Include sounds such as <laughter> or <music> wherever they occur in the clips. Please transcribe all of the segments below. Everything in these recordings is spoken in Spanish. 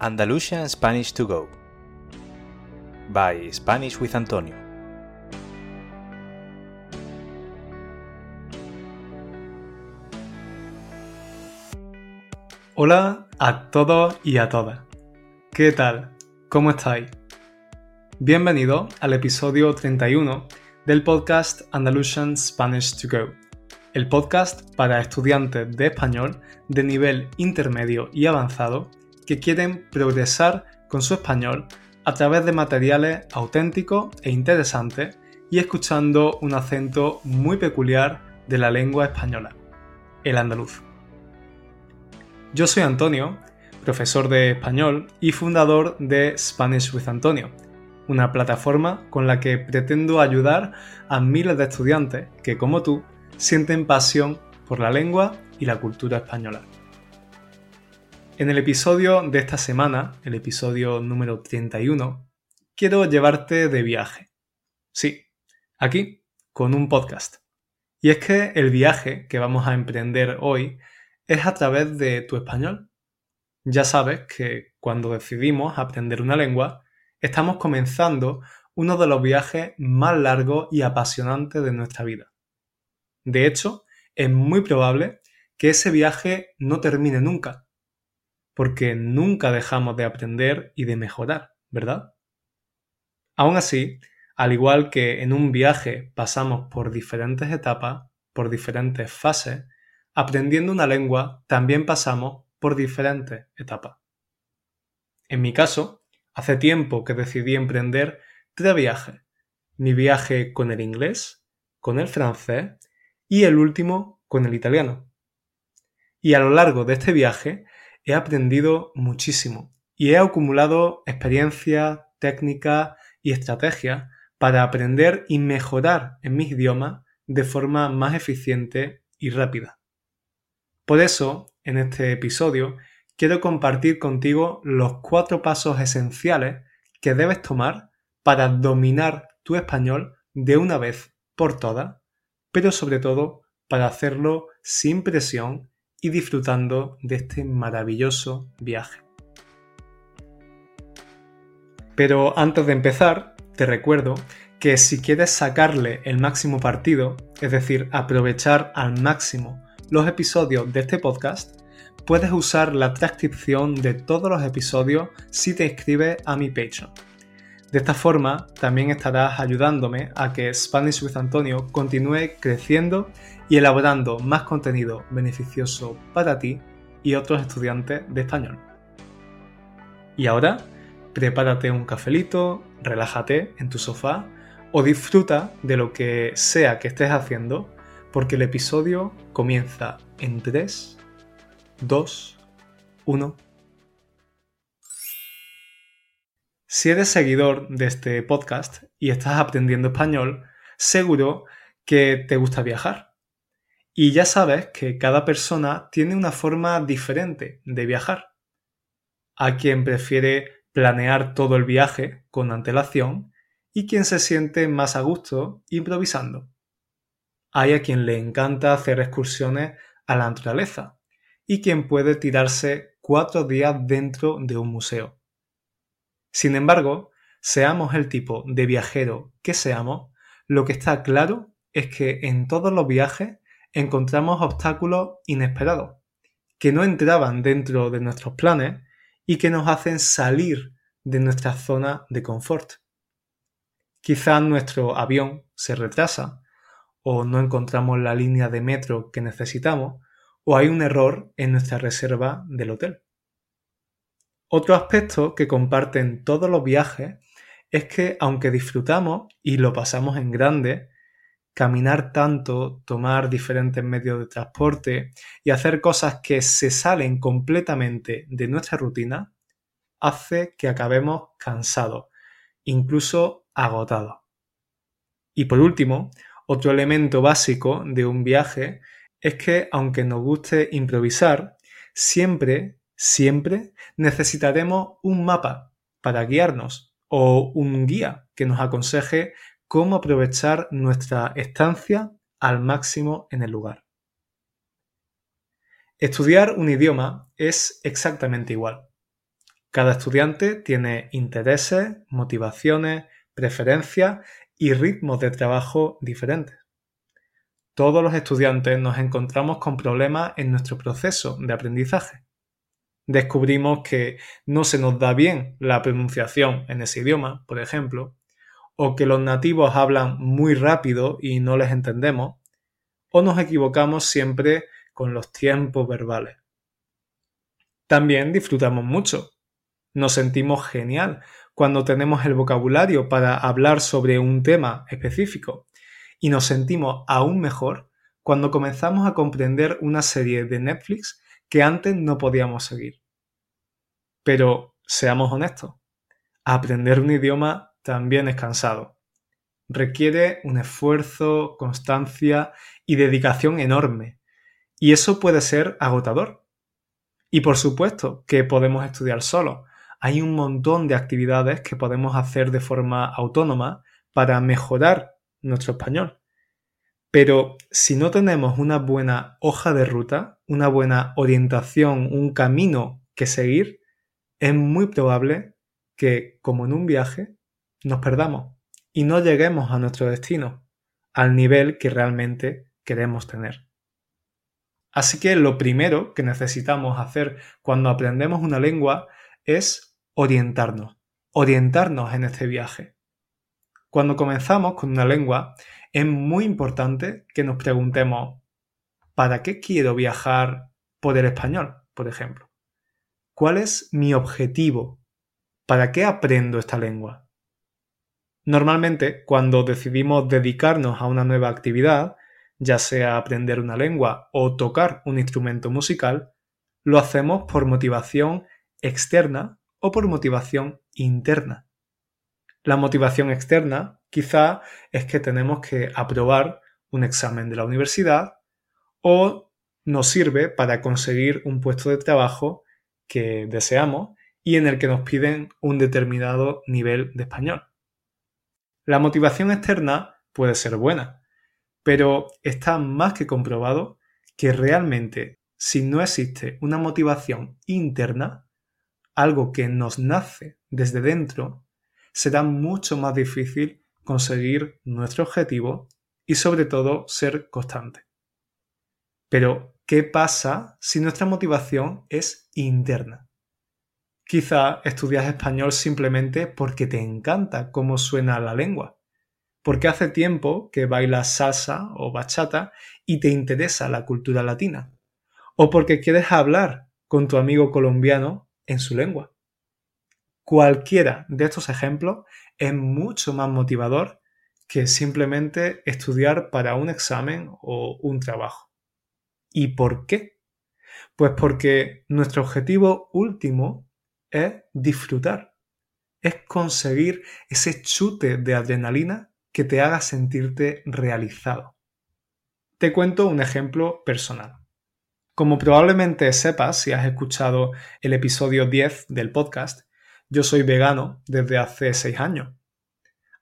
Andalusian Spanish to Go by Spanish with Antonio. Hola a todos y a todas. ¿Qué tal? ¿Cómo estáis? Bienvenido al episodio 31 del podcast Andalusian Spanish to Go, el podcast para estudiantes de español de nivel intermedio y avanzado que quieren progresar con su español a través de materiales auténticos e interesantes y escuchando un acento muy peculiar de la lengua española, el andaluz. Yo soy Antonio, profesor de español y fundador de Spanish with Antonio, una plataforma con la que pretendo ayudar a miles de estudiantes que, como tú, sienten pasión por la lengua y la cultura española. En el episodio de esta semana, el episodio número 31, quiero llevarte de viaje. Sí, aquí, con un podcast. Y es que el viaje que vamos a emprender hoy es a través de tu español. Ya sabes que cuando decidimos aprender una lengua, estamos comenzando uno de los viajes más largos y apasionantes de nuestra vida. De hecho, es muy probable que ese viaje no termine nunca, porque nunca dejamos de aprender y de mejorar, ¿verdad? Aún así, al igual que en un viaje pasamos por diferentes etapas, por diferentes fases, aprendiendo una lengua también pasamos por diferentes etapas. En mi caso, hace tiempo que decidí emprender tres viajes. Mi viaje con el inglés, con el francés y el último con el italiano. Y a lo largo de este viaje he aprendido muchísimo y he acumulado experiencias, técnicas y estrategias para aprender y mejorar en mis idiomas de forma más eficiente y rápida. Por eso, en este episodio, quiero compartir contigo los cuatro pasos esenciales que debes tomar para dominar tu español de una vez por todas, pero sobre todo para hacerlo sin presión y disfrutando de este maravilloso viaje. Pero antes de empezar, te recuerdo que si quieres sacarle el máximo partido, es decir, aprovechar al máximo los episodios de este podcast, puedes usar la transcripción de todos los episodios si te inscribes a mi Patreon. De esta forma, también estarás ayudándome a que Spanish with Antonio continúe creciendo y elaborando más contenido beneficioso para ti y otros estudiantes de español. Y ahora, prepárate un cafelito, relájate en tu sofá o disfruta de lo que sea que estés haciendo, porque el episodio comienza en 3, 2, 1. Si eres seguidor de este podcast y estás aprendiendo español, seguro que te gusta viajar y ya sabes que cada persona tiene una forma diferente de viajar. Hay quien prefiere planear todo el viaje con antelación y quien se siente más a gusto improvisando. Hay a quien le encanta hacer excursiones a la naturaleza y quien puede tirarse cuatro días dentro de un museo. Sin embargo, seamos el tipo de viajero que seamos, lo que está claro es que en todos los viajes encontramos obstáculos inesperados, que no entraban dentro de nuestros planes y que nos hacen salir de nuestra zona de confort. Quizás nuestro avión se retrasa, o no encontramos la línea de metro que necesitamos, o hay un error en nuestra reserva del hotel. Otro aspecto que comparten todos los viajes es que aunque disfrutamos y lo pasamos en grande, caminar tanto, tomar diferentes medios de transporte y hacer cosas que se salen completamente de nuestra rutina, hace que acabemos cansados, incluso agotados. Y por último, otro elemento básico de un viaje es que aunque nos guste improvisar, siempre, siempre necesitaremos un mapa para guiarnos o un guía que nos aconseje cómo aprovechar nuestra estancia al máximo en el lugar. Estudiar un idioma es exactamente igual. Cada estudiante tiene intereses, motivaciones, preferencias y ritmos de trabajo diferentes. Todos los estudiantes nos encontramos con problemas en nuestro proceso de aprendizaje. Descubrimos que no se nos da bien la pronunciación en ese idioma, por ejemplo, o que los nativos hablan muy rápido y no les entendemos, o nos equivocamos siempre con los tiempos verbales. También disfrutamos mucho. Nos sentimos genial cuando tenemos el vocabulario para hablar sobre un tema específico y nos sentimos aún mejor cuando comenzamos a comprender una serie de Netflix que antes no podíamos seguir. Pero seamos honestos, aprender un idioma también es cansado. Requiere un esfuerzo, constancia y dedicación enorme, y eso puede ser agotador. Y por supuesto que podemos estudiar solo. Hay un montón de actividades que podemos hacer de forma autónoma para mejorar nuestro español. Pero si no tenemos una buena hoja de ruta, una buena orientación, un camino que seguir, es muy probable que, como en un viaje, nos perdamos y no lleguemos a nuestro destino, al nivel que realmente queremos tener. Así que lo primero que necesitamos hacer cuando aprendemos una lengua es orientarnos, orientarnos en este viaje. Cuando comenzamos con una lengua, es muy importante que nos preguntemos, ¿para qué quiero viajar por el español, por ejemplo? ¿Cuál es mi objetivo? ¿Para qué aprendo esta lengua? Normalmente, cuando decidimos dedicarnos a una nueva actividad, ya sea aprender una lengua o tocar un instrumento musical, lo hacemos por motivación externa o por motivación interna. La motivación externa quizá es que tenemos que aprobar un examen de la universidad o nos sirve para conseguir un puesto de trabajo que deseamos y en el que nos piden un determinado nivel de español. La motivación externa puede ser buena, pero está más que comprobado que realmente si no existe una motivación interna, algo que nos nace desde dentro, será mucho más difícil conseguir nuestro objetivo y sobre todo ser constante. Pero, ¿qué pasa si nuestra motivación es interna? Quizá estudias español simplemente porque te encanta cómo suena la lengua, porque hace tiempo que bailas salsa o bachata y te interesa la cultura latina, o porque quieres hablar con tu amigo colombiano en su lengua. Cualquiera de estos ejemplos es mucho más motivador que simplemente estudiar para un examen o un trabajo. ¿Y por qué? Pues porque nuestro objetivo último es disfrutar, es conseguir ese chute de adrenalina que te haga sentirte realizado. Te cuento un ejemplo personal. Como probablemente sepas si has escuchado el episodio 10 del podcast, yo soy vegano desde hace seis años.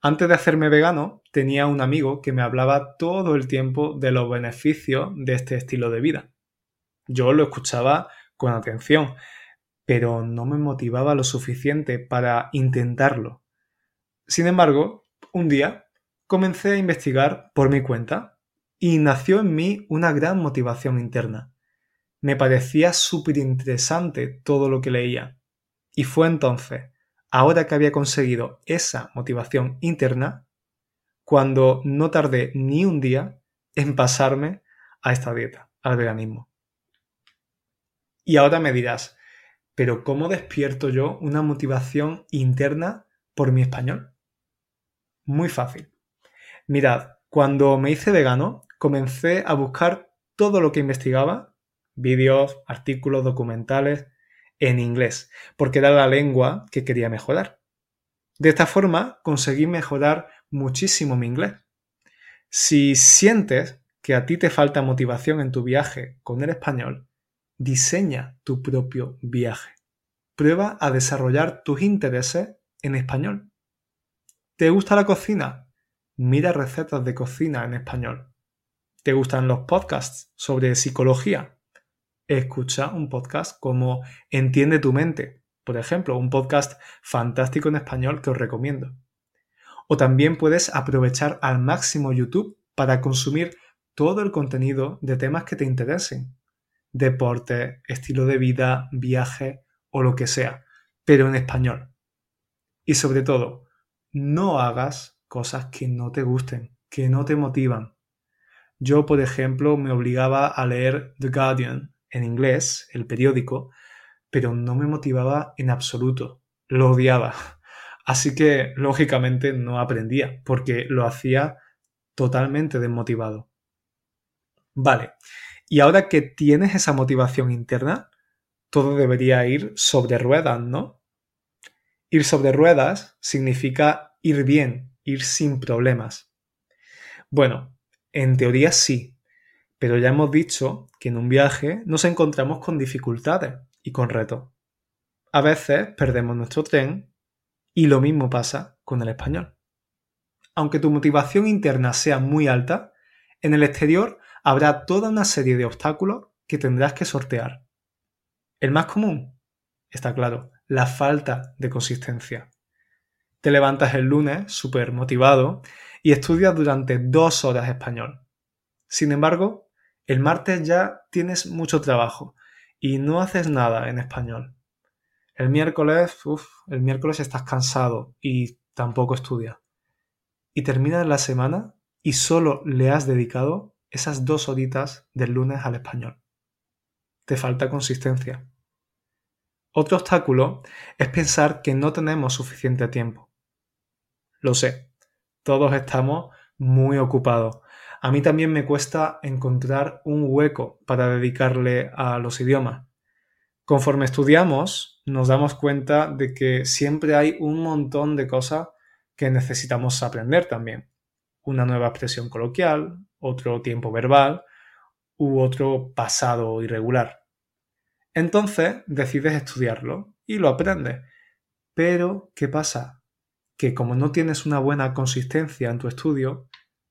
Antes de hacerme vegano, tenía un amigo que me hablaba todo el tiempo de los beneficios de este estilo de vida. Yo lo escuchaba con atención, pero no me motivaba lo suficiente para intentarlo. Sin embargo, un día comencé a investigar por mi cuenta y nació en mí una gran motivación interna. Me parecía súper interesante todo lo que leía y fue entonces, ahora que había conseguido esa motivación interna, cuando no tardé ni un día en pasarme a esta dieta, al veganismo. Y ahora me dirás, pero ¿cómo despierto yo una motivación interna por mi español? Muy fácil. Mirad, cuando me hice vegano, comencé a buscar todo lo que investigaba, vídeos, artículos, documentales, en inglés, porque era la lengua que quería mejorar. De esta forma conseguí mejorar muchísimo mi inglés. Si sientes que a ti te falta motivación en tu viaje con el español, diseña tu propio viaje. Prueba a desarrollar tus intereses en español. ¿Te gusta la cocina? Mira recetas de cocina en español. ¿Te gustan los podcasts sobre psicología? escucha un podcast como Entiende tu mente por ejemplo, un podcast fantástico en español que os recomiendo. O también puedes aprovechar al máximo YouTube para consumir todo el contenido de temas que te interesen. Deporte, estilo de vida, viaje o lo que sea, pero en español. Y sobre todo, no hagas cosas que no te gusten, que no te motivan. Yo, por ejemplo, me obligaba a leer The Guardian en inglés, el periódico, pero no me motivaba en absoluto. Lo odiaba. Así que, lógicamente, no aprendía, porque lo hacía totalmente desmotivado. Vale, y ahora que tienes esa motivación interna, todo debería ir sobre ruedas, ¿no? Ir sobre ruedas significa ir bien, ir sin problemas. Bueno, en teoría sí, pero ya hemos dicho que en un viaje nos encontramos con dificultades y con retos. A veces perdemos nuestro tren y lo mismo pasa con el español. Aunque tu motivación interna sea muy alta, en el exterior habrá toda una serie de obstáculos que tendrás que sortear. El más común, está claro, la falta de consistencia. Te levantas el lunes súper motivado y estudias durante dos horas español. Sin embargo, el martes ya tienes mucho trabajo y no haces nada en español. El miércoles, uff, el miércoles estás cansado y tampoco estudias. Y terminas la semana y solo le has dedicado esas dos horitas del lunes al español. Te falta consistencia. Otro obstáculo es pensar que no tenemos suficiente tiempo. Lo sé, todos estamos muy ocupados. A mí también me cuesta encontrar un hueco para dedicarle a los idiomas. Conforme estudiamos, nos damos cuenta de que siempre hay un montón de cosas que necesitamos aprender también. Una nueva expresión coloquial, otro tiempo verbal u otro pasado irregular. Entonces decides estudiarlo y lo aprendes. Pero, ¿qué pasa? Que como no tienes una buena consistencia en tu estudio,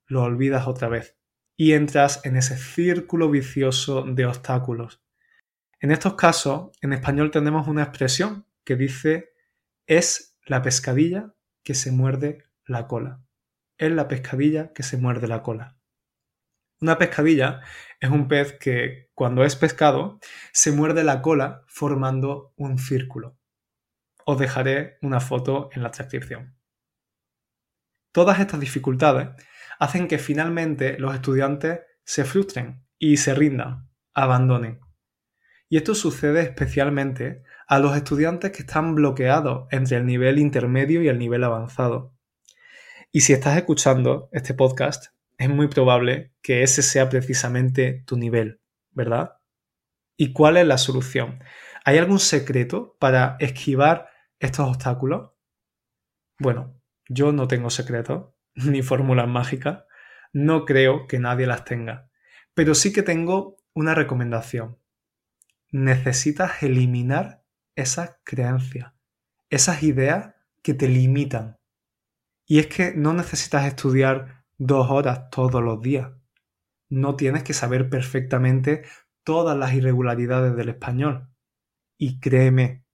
lo olvidas otra vez y entras en ese círculo vicioso de obstáculos. En estos casos, en español tenemos una expresión que dice es la pescadilla que se muerde la cola. Es la pescadilla que se muerde la cola. Una pescadilla es un pez que, cuando es pescado, se muerde la cola formando un círculo. Os dejaré una foto en la transcripción. Todas estas dificultades hacen que finalmente los estudiantes se frustren y se rindan, abandonen. Y esto sucede especialmente a los estudiantes que están bloqueados entre el nivel intermedio y el nivel avanzado. Y si estás escuchando este podcast, es muy probable que ese sea precisamente tu nivel, ¿verdad? ¿Y cuál es la solución? ¿Hay algún secreto para esquivar estos obstáculos? Bueno, yo no tengo secretos <laughs> ni fórmulas mágicas, no creo que nadie las tenga, pero sí que tengo una recomendación. Necesitas eliminar esas creencias, esas ideas que te limitan. Y es que no necesitas estudiar dos horas todos los días. No tienes que saber perfectamente todas las irregularidades del español. Y créeme,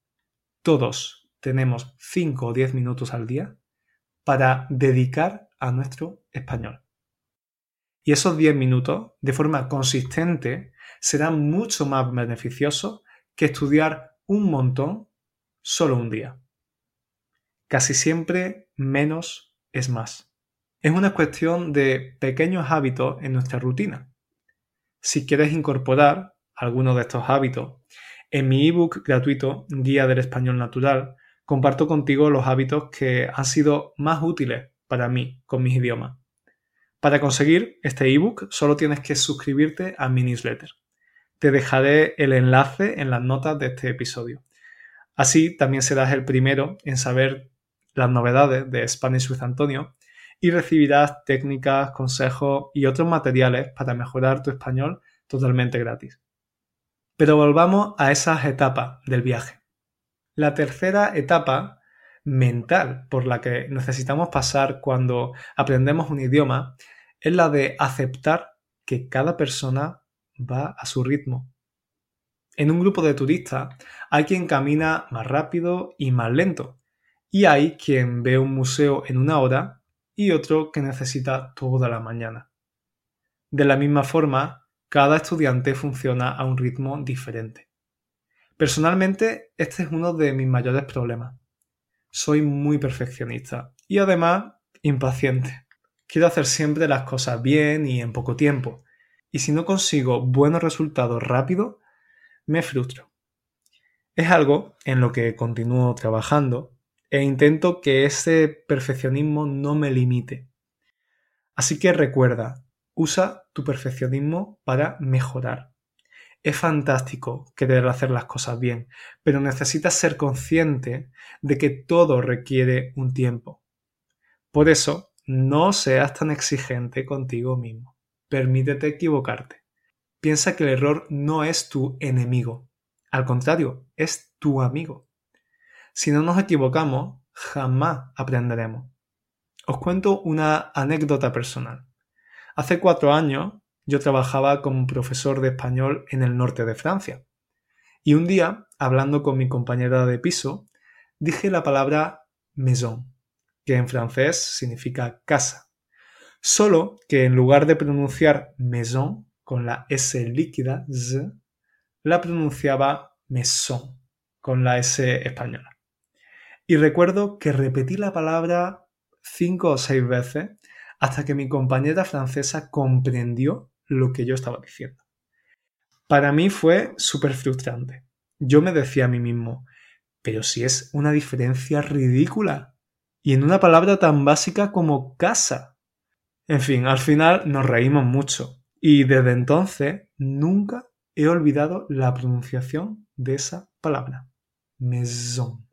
todos tenemos 5 o 10 minutos al día para dedicar a nuestro español. Y esos 10 minutos, de forma consistente, serán mucho más beneficiosos que estudiar un montón solo un día. Casi siempre menos es más. Es una cuestión de pequeños hábitos en nuestra rutina. Si quieres incorporar alguno de estos hábitos, en mi ebook gratuito Guía del Español Natural comparto contigo los hábitos que han sido más útiles para mí con mis idiomas. Para conseguir este ebook solo tienes que suscribirte a mi newsletter. Te dejaré el enlace en las notas de este episodio. Así también serás el primero en saber las novedades de Spanish with Antonio y recibirás técnicas, consejos y otros materiales para mejorar tu español totalmente gratis. Pero volvamos a esas etapas del viaje. La tercera etapa mental por la que necesitamos pasar cuando aprendemos un idioma es la de aceptar que cada persona va a su ritmo. En un grupo de turistas hay quien camina más rápido y más lento, y hay quien ve un museo en una hora y otro que necesita toda la mañana. De la misma forma, cada estudiante funciona a un ritmo diferente. Personalmente, este es uno de mis mayores problemas. Soy muy perfeccionista y además impaciente. Quiero hacer siempre las cosas bien y en poco tiempo. Y si no consigo buenos resultados rápido, me frustro. Es algo en lo que continúo trabajando e intento que ese perfeccionismo no me limite. Así que recuerda, usa tu perfeccionismo para mejorar. Es fantástico querer hacer las cosas bien, pero necesitas ser consciente de que todo requiere un tiempo. Por eso, no seas tan exigente contigo mismo. Permítete equivocarte. Piensa que el error no es tu enemigo. Al contrario, es tu amigo. Si no nos equivocamos, jamás aprenderemos. Os cuento una anécdota personal. Hace cuatro años yo trabajaba como profesor de español en el norte de Francia. Y un día, hablando con mi compañera de piso, dije la palabra maison que en francés significa casa. Solo que en lugar de pronunciar maison con la S líquida, z, la pronunciaba maison con la S española. Y recuerdo que repetí la palabra cinco o seis veces hasta que mi compañera francesa comprendió lo que yo estaba diciendo. Para mí fue súper frustrante. Yo me decía a mí mismo, pero si es una diferencia ridícula, y en una palabra tan básica como casa. En fin, al final nos reímos mucho y desde entonces nunca he olvidado la pronunciación de esa palabra. Maison.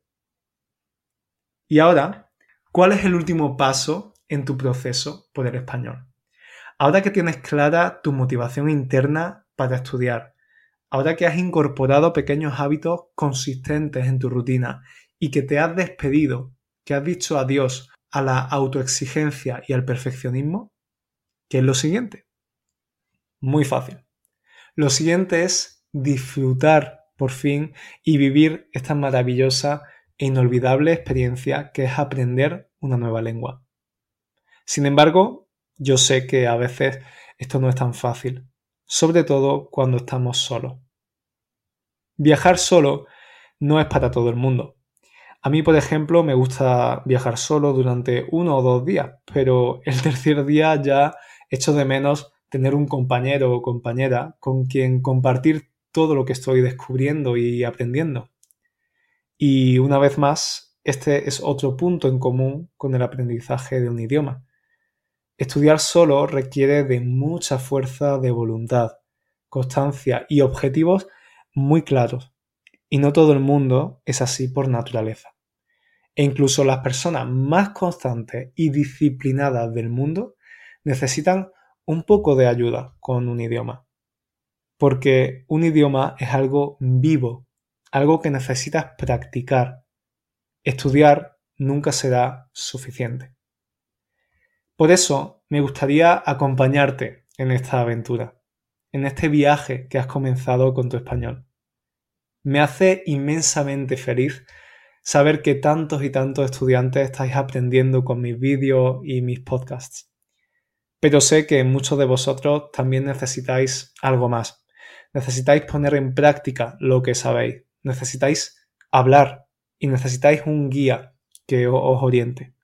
Y ahora, ¿cuál es el último paso en tu proceso por el español? Ahora que tienes clara tu motivación interna para estudiar, ahora que has incorporado pequeños hábitos consistentes en tu rutina y que te has despedido que has dicho adiós a la autoexigencia y al perfeccionismo, ¿qué es lo siguiente? Muy fácil. Lo siguiente es disfrutar por fin y vivir esta maravillosa e inolvidable experiencia que es aprender una nueva lengua. Sin embargo, yo sé que a veces esto no es tan fácil, sobre todo cuando estamos solos. Viajar solo no es para todo el mundo. A mí, por ejemplo, me gusta viajar solo durante uno o dos días, pero el <laughs> tercer día ya echo de menos tener un compañero o compañera con quien compartir todo lo que estoy descubriendo y aprendiendo. Y una vez más, este es otro punto en común con el aprendizaje de un idioma. Estudiar solo requiere de mucha fuerza de voluntad, constancia y objetivos muy claros y no todo el mundo es así por naturaleza. E incluso las personas más constantes y disciplinadas del mundo necesitan un poco de ayuda con un idioma. Porque un idioma es algo vivo, algo que necesitas practicar. Estudiar nunca será suficiente. Por eso me gustaría acompañarte en esta aventura, en este viaje que has comenzado con tu español. Me hace inmensamente feliz saber que tantos y tantos estudiantes estáis aprendiendo con mis vídeos y mis podcasts. Pero sé que muchos de vosotros también necesitáis algo más. Necesitáis poner en práctica lo que sabéis. Necesitáis hablar y necesitáis un guía que os oriente.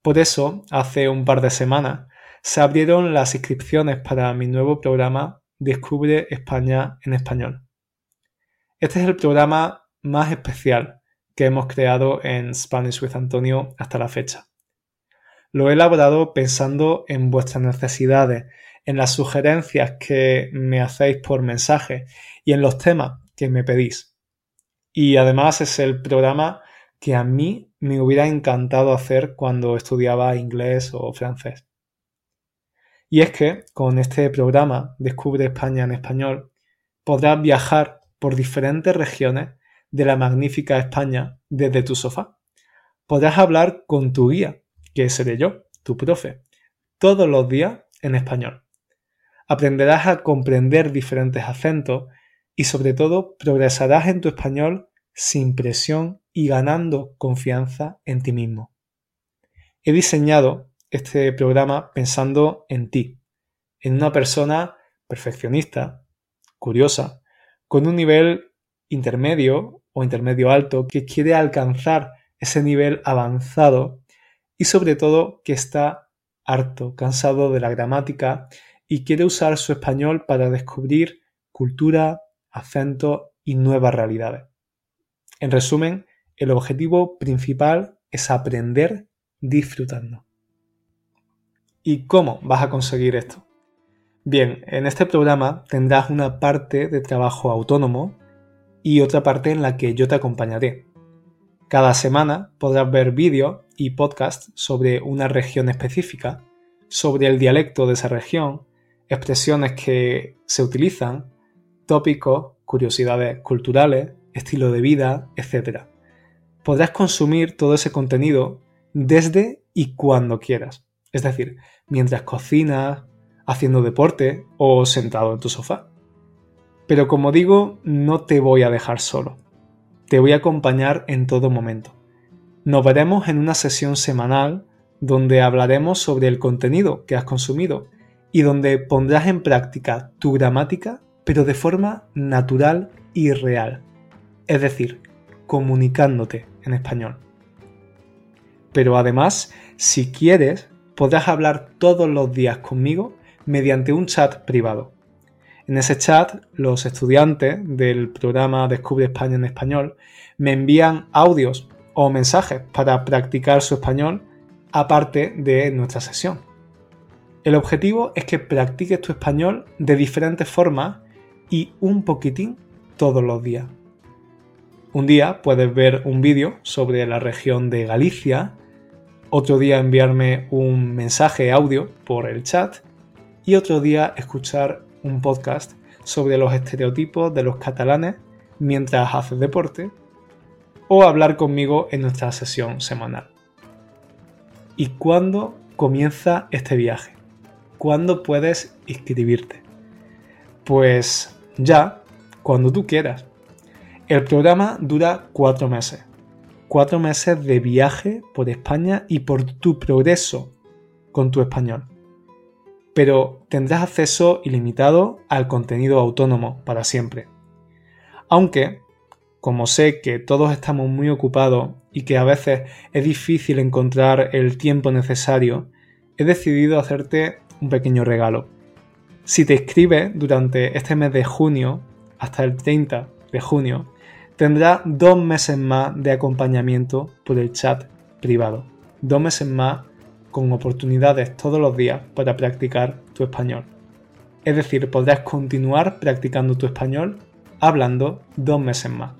Por eso, hace un par de semanas, se abrieron las inscripciones para mi nuevo programa Descubre España en español. Este es el programa más especial que hemos creado en Spanish with Antonio hasta la fecha. Lo he elaborado pensando en vuestras necesidades, en las sugerencias que me hacéis por mensaje y en los temas que me pedís. Y además es el programa que a mí me hubiera encantado hacer cuando estudiaba inglés o francés. Y es que con este programa Descubre España en español podrás viajar por diferentes regiones de la magnífica España desde tu sofá. Podrás hablar con tu guía, que seré yo, tu profe, todos los días en español. Aprenderás a comprender diferentes acentos y sobre todo progresarás en tu español sin presión y ganando confianza en ti mismo. He diseñado este programa pensando en ti, en una persona perfeccionista, curiosa, con un nivel intermedio o intermedio alto que quiere alcanzar ese nivel avanzado y sobre todo que está harto, cansado de la gramática y quiere usar su español para descubrir cultura, acento y nuevas realidades. En resumen, el objetivo principal es aprender disfrutando. ¿Y cómo vas a conseguir esto? Bien, en este programa tendrás una parte de trabajo autónomo y otra parte en la que yo te acompañaré. Cada semana podrás ver vídeos y podcasts sobre una región específica, sobre el dialecto de esa región, expresiones que se utilizan, tópicos, curiosidades culturales, estilo de vida, etc. Podrás consumir todo ese contenido desde y cuando quieras. Es decir, mientras cocinas, haciendo deporte o sentado en tu sofá. Pero como digo, no te voy a dejar solo. Te voy a acompañar en todo momento. Nos veremos en una sesión semanal donde hablaremos sobre el contenido que has consumido y donde pondrás en práctica tu gramática, pero de forma natural y real. Es decir, comunicándote en español. Pero además, si quieres, podrás hablar todos los días conmigo mediante un chat privado. En ese chat, los estudiantes del programa Descubre España en Español me envían audios o mensajes para practicar su español aparte de nuestra sesión. El objetivo es que practiques tu español de diferentes formas y un poquitín todos los días. Un día puedes ver un vídeo sobre la región de Galicia, otro día enviarme un mensaje audio por el chat y otro día escuchar un podcast sobre los estereotipos de los catalanes mientras haces deporte o hablar conmigo en nuestra sesión semanal. ¿Y cuándo comienza este viaje? ¿Cuándo puedes inscribirte? Pues ya, cuando tú quieras. El programa dura cuatro meses. Cuatro meses de viaje por España y por tu progreso con tu español pero tendrás acceso ilimitado al contenido autónomo para siempre. Aunque, como sé que todos estamos muy ocupados y que a veces es difícil encontrar el tiempo necesario, he decidido hacerte un pequeño regalo. Si te inscribes durante este mes de junio, hasta el 30 de junio, tendrás dos meses más de acompañamiento por el chat privado. Dos meses más con oportunidades todos los días para practicar tu español. Es decir, podrás continuar practicando tu español hablando dos meses más.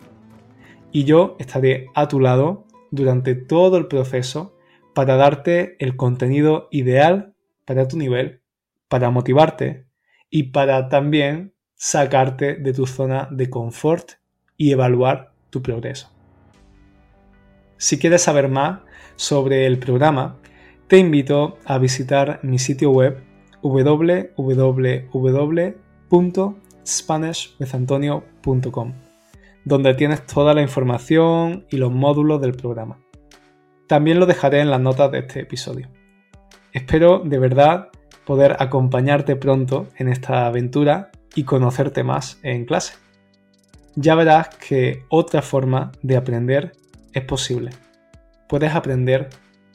Y yo estaré a tu lado durante todo el proceso para darte el contenido ideal para tu nivel, para motivarte y para también sacarte de tu zona de confort y evaluar tu progreso. Si quieres saber más sobre el programa, te invito a visitar mi sitio web www.spanishwithantonio.com, donde tienes toda la información y los módulos del programa. También lo dejaré en las notas de este episodio. Espero de verdad poder acompañarte pronto en esta aventura y conocerte más en clase. Ya verás que otra forma de aprender es posible. Puedes aprender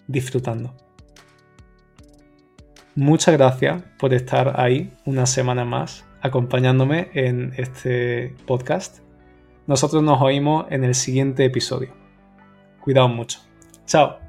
disfrutando. Muchas gracias por estar ahí una semana más acompañándome en este podcast. Nosotros nos oímos en el siguiente episodio. Cuidaos mucho. Chao.